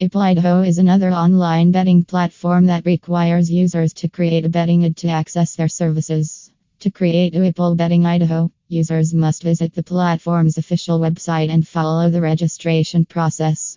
IPL is another online betting platform that requires users to create a betting ID to access their services. To create a IPL Betting ID, users must visit the platform's official website and follow the registration process.